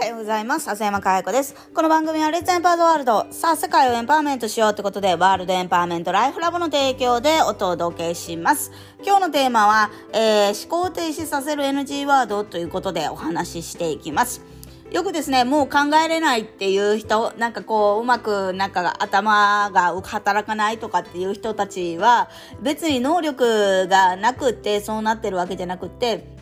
はようございます。浅山かや子です。この番組はレッツエンパワードワールド。さあ、世界をエンパワーメントしようってことで、ワールドエンパワーメントライフラボの提供でお届けします。今日のテーマは、えー、思考停止させる NG ワードということでお話ししていきます。よくですね、もう考えれないっていう人、なんかこう、うまく、なんか頭が働かないとかっていう人たちは、別に能力がなくってそうなってるわけじゃなくって、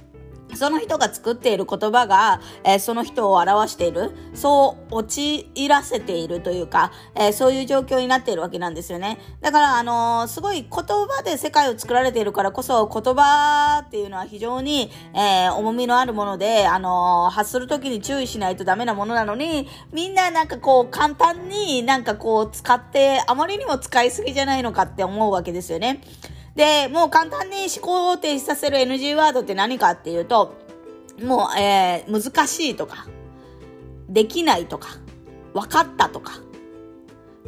その人が作っている言葉が、えー、その人を表している、そう陥らせているというか、えー、そういう状況になっているわけなんですよね。だから、あのー、すごい言葉で世界を作られているからこそ、言葉っていうのは非常に、え重みのあるもので、あの発するときに注意しないとダメなものなのに、みんななんかこう、簡単になんかこう、使って、あまりにも使いすぎじゃないのかって思うわけですよね。で、もう簡単に思考を停止させる NG ワードって何かっていうと、もう、えー、難しいとか、できないとか、分かったとか、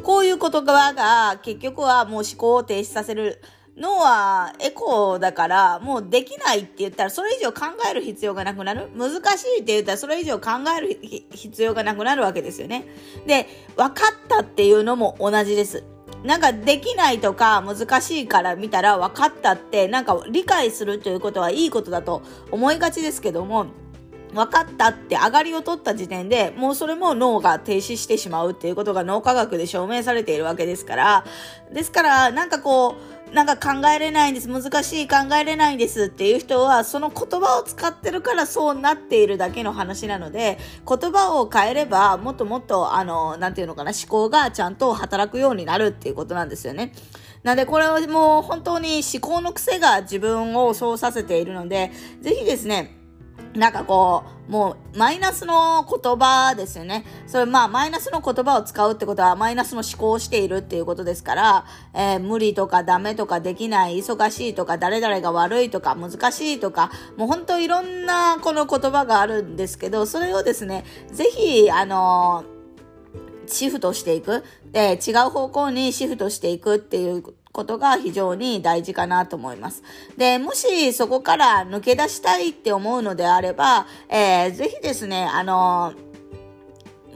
こういう言葉が結局はもう思考を停止させるのはエコーだから、もうできないって言ったらそれ以上考える必要がなくなる。難しいって言ったらそれ以上考える必要がなくなるわけですよね。で、分かったっていうのも同じです。なんかできないとか難しいから見たら分かったってなんか理解するということはいいことだと思いがちですけども分かったって上がりを取った時点でもうそれも脳が停止してしまうっていうことが脳科学で証明されているわけですから。ですからなんかこうなんか考えれないんです。難しい考えれないんですっていう人は、その言葉を使ってるからそうなっているだけの話なので、言葉を変えれば、もっともっと、あの、なんていうのかな、思考がちゃんと働くようになるっていうことなんですよね。なんで、これはもう本当に思考の癖が自分をそうさせているので、ぜひですね、なんかこう、もうマイナスの言葉ですよね。それまあマイナスの言葉を使うってことはマイナスの思考をしているっていうことですから、えー、無理とかダメとかできない、忙しいとか誰々が悪いとか難しいとか、もう本当いろんなこの言葉があるんですけど、それをですね、ぜひ、あのーシフトしていく。で、違う方向にシフトしていくっていうことが非常に大事かなと思います。で、もしそこから抜け出したいって思うのであれば、えー、ぜひですね、あの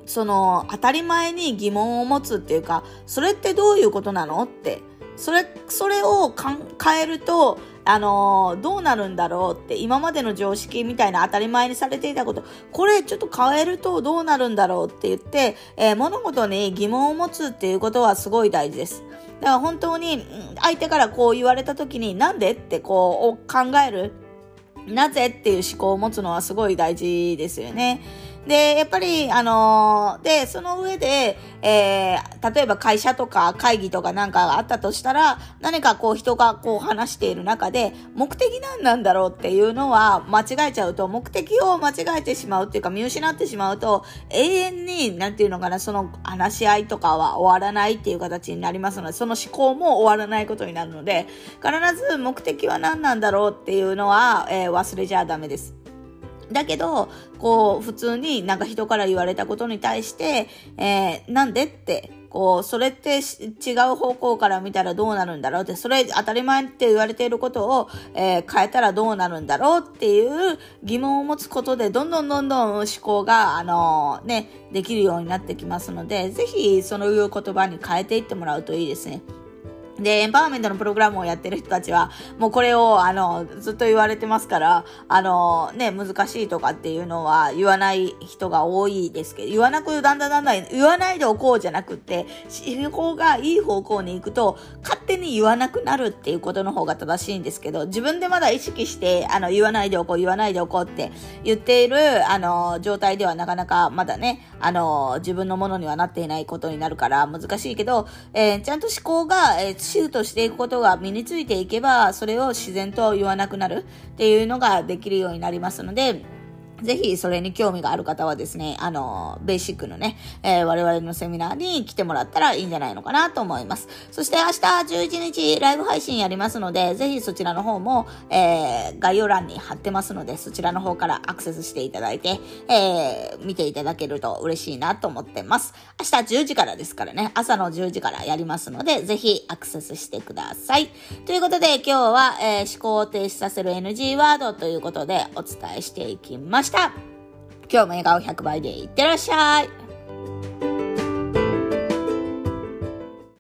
その当たり前に疑問を持つっていうか、それってどういうことなのって、それ、それを変えると、あのー、どうなるんだろうって、今までの常識みたいな当たり前にされていたこと、これちょっと変えるとどうなるんだろうって言って、えー、物事に疑問を持つっていうことはすごい大事です。だから本当に相手からこう言われた時になんでってこう考える。なぜっていう思考を持つのはすごい大事ですよね。で、やっぱり、あのー、で、その上で、えー、例えば会社とか会議とかなんかがあったとしたら、何かこう人がこう話している中で、目的何なんだろうっていうのは間違えちゃうと、目的を間違えてしまうっていうか見失ってしまうと、永遠に、なんていうのかな、その話し合いとかは終わらないっていう形になりますので、その思考も終わらないことになるので、必ず目的は何なんだろうっていうのは、えー、忘れちゃダメです。だけど、こう、普通になんか人から言われたことに対して、えー、なんでって、こう、それって違う方向から見たらどうなるんだろうって、それ当たり前って言われていることを、えー、変えたらどうなるんだろうっていう疑問を持つことで、どんどんどんどん思考が、あのー、ね、できるようになってきますので、ぜひ、そのいう言葉に変えていってもらうといいですね。で、エンパワーメントのプログラムをやってる人たちは、もうこれを、あの、ずっと言われてますから、あの、ね、難しいとかっていうのは言わない人が多いですけど、言わなくだんだんだんだん言わないでおこうじゃなくって、思考がいい方向に行くと、勝手に言わなくなるっていうことの方が正しいんですけど、自分でまだ意識して、あの、言わないでおこう、言わないでおこうって言っている、あの、状態ではなかなかまだね、あの、自分のものにはなっていないことになるから難しいけど、えー、ちゃんと思考が、えーシフトしていくことが身についていけば、それを自然と言わなくなるっていうのができるようになりますので、ぜひそれに興味がある方はですね、あの、ベーシックのね、えー、我々のセミナーに来てもらったらいいんじゃないのかなと思います。そして明日11日ライブ配信やりますので、ぜひそちらの方も、えー、概要欄に貼ってますので、そちらの方からアクセスしていただいて、えー、見ていただけると嬉しいなと思ってます。明日10時からですからね、朝の10時からやりますので、ぜひアクセスしてください。ということで今日は、え、思考を停止させる NG ワードということでお伝えしていきました。した。今日も笑顔100倍でいってらっしゃい。